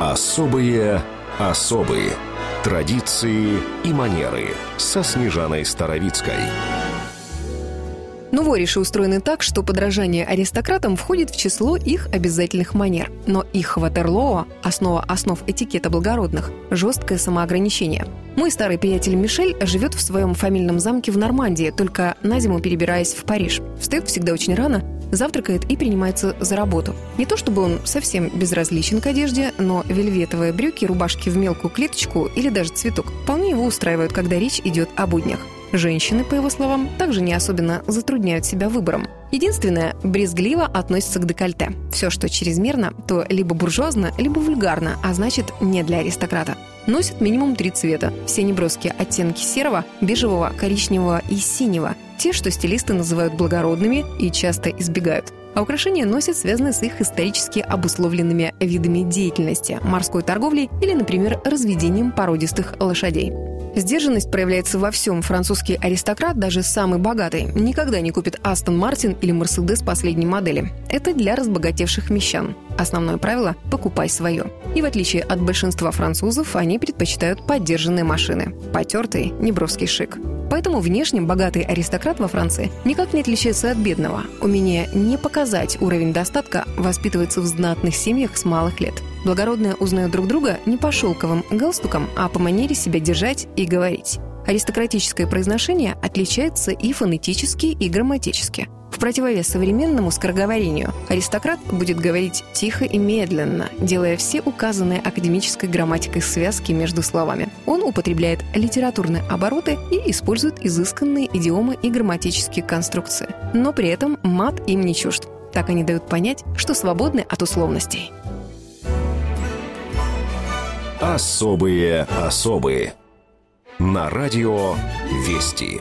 Особые особые традиции и манеры со Снежаной Старовицкой. Ну, вориши устроены так, что подражание аристократам входит в число их обязательных манер. Но их Ватерлоо – основа основ этикета благородных – жесткое самоограничение. Мой старый приятель Мишель живет в своем фамильном замке в Нормандии, только на зиму перебираясь в Париж. Встает всегда очень рано, завтракает и принимается за работу. Не то чтобы он совсем безразличен к одежде, но вельветовые брюки, рубашки в мелкую клеточку или даже цветок вполне его устраивают, когда речь идет о буднях. Женщины, по его словам, также не особенно затрудняют себя выбором. Единственное, брезгливо относится к декольте. Все, что чрезмерно, то либо буржуазно, либо вульгарно, а значит, не для аристократа. Носят минимум три цвета. Все неброские оттенки серого, бежевого, коричневого и синего. Те, что стилисты называют благородными и часто избегают. А украшения носят связанные с их исторически обусловленными видами деятельности, морской торговлей или, например, разведением породистых лошадей. Сдержанность проявляется во всем. Французский аристократ, даже самый богатый, никогда не купит Астон Мартин или Мерседес последней модели. Это для разбогатевших мещан. Основное правило – покупай свое. И в отличие от большинства французов, они предпочитают поддержанные машины. Потертый, неброский шик. Поэтому внешне богатый аристократ во Франции никак не отличается от бедного. Умение не показать уровень достатка воспитывается в знатных семьях с малых лет. Благородные узнают друг друга не по шелковым галстукам, а по манере себя держать и говорить. Аристократическое произношение отличается и фонетически, и грамматически. В противовес современному скороговорению аристократ будет говорить тихо и медленно, делая все указанные академической грамматикой связки между словами. Он употребляет литературные обороты и использует изысканные идиомы и грамматические конструкции. Но при этом мат им не чужд. Так они дают понять, что свободны от условностей. Особые особые. На радио «Вести».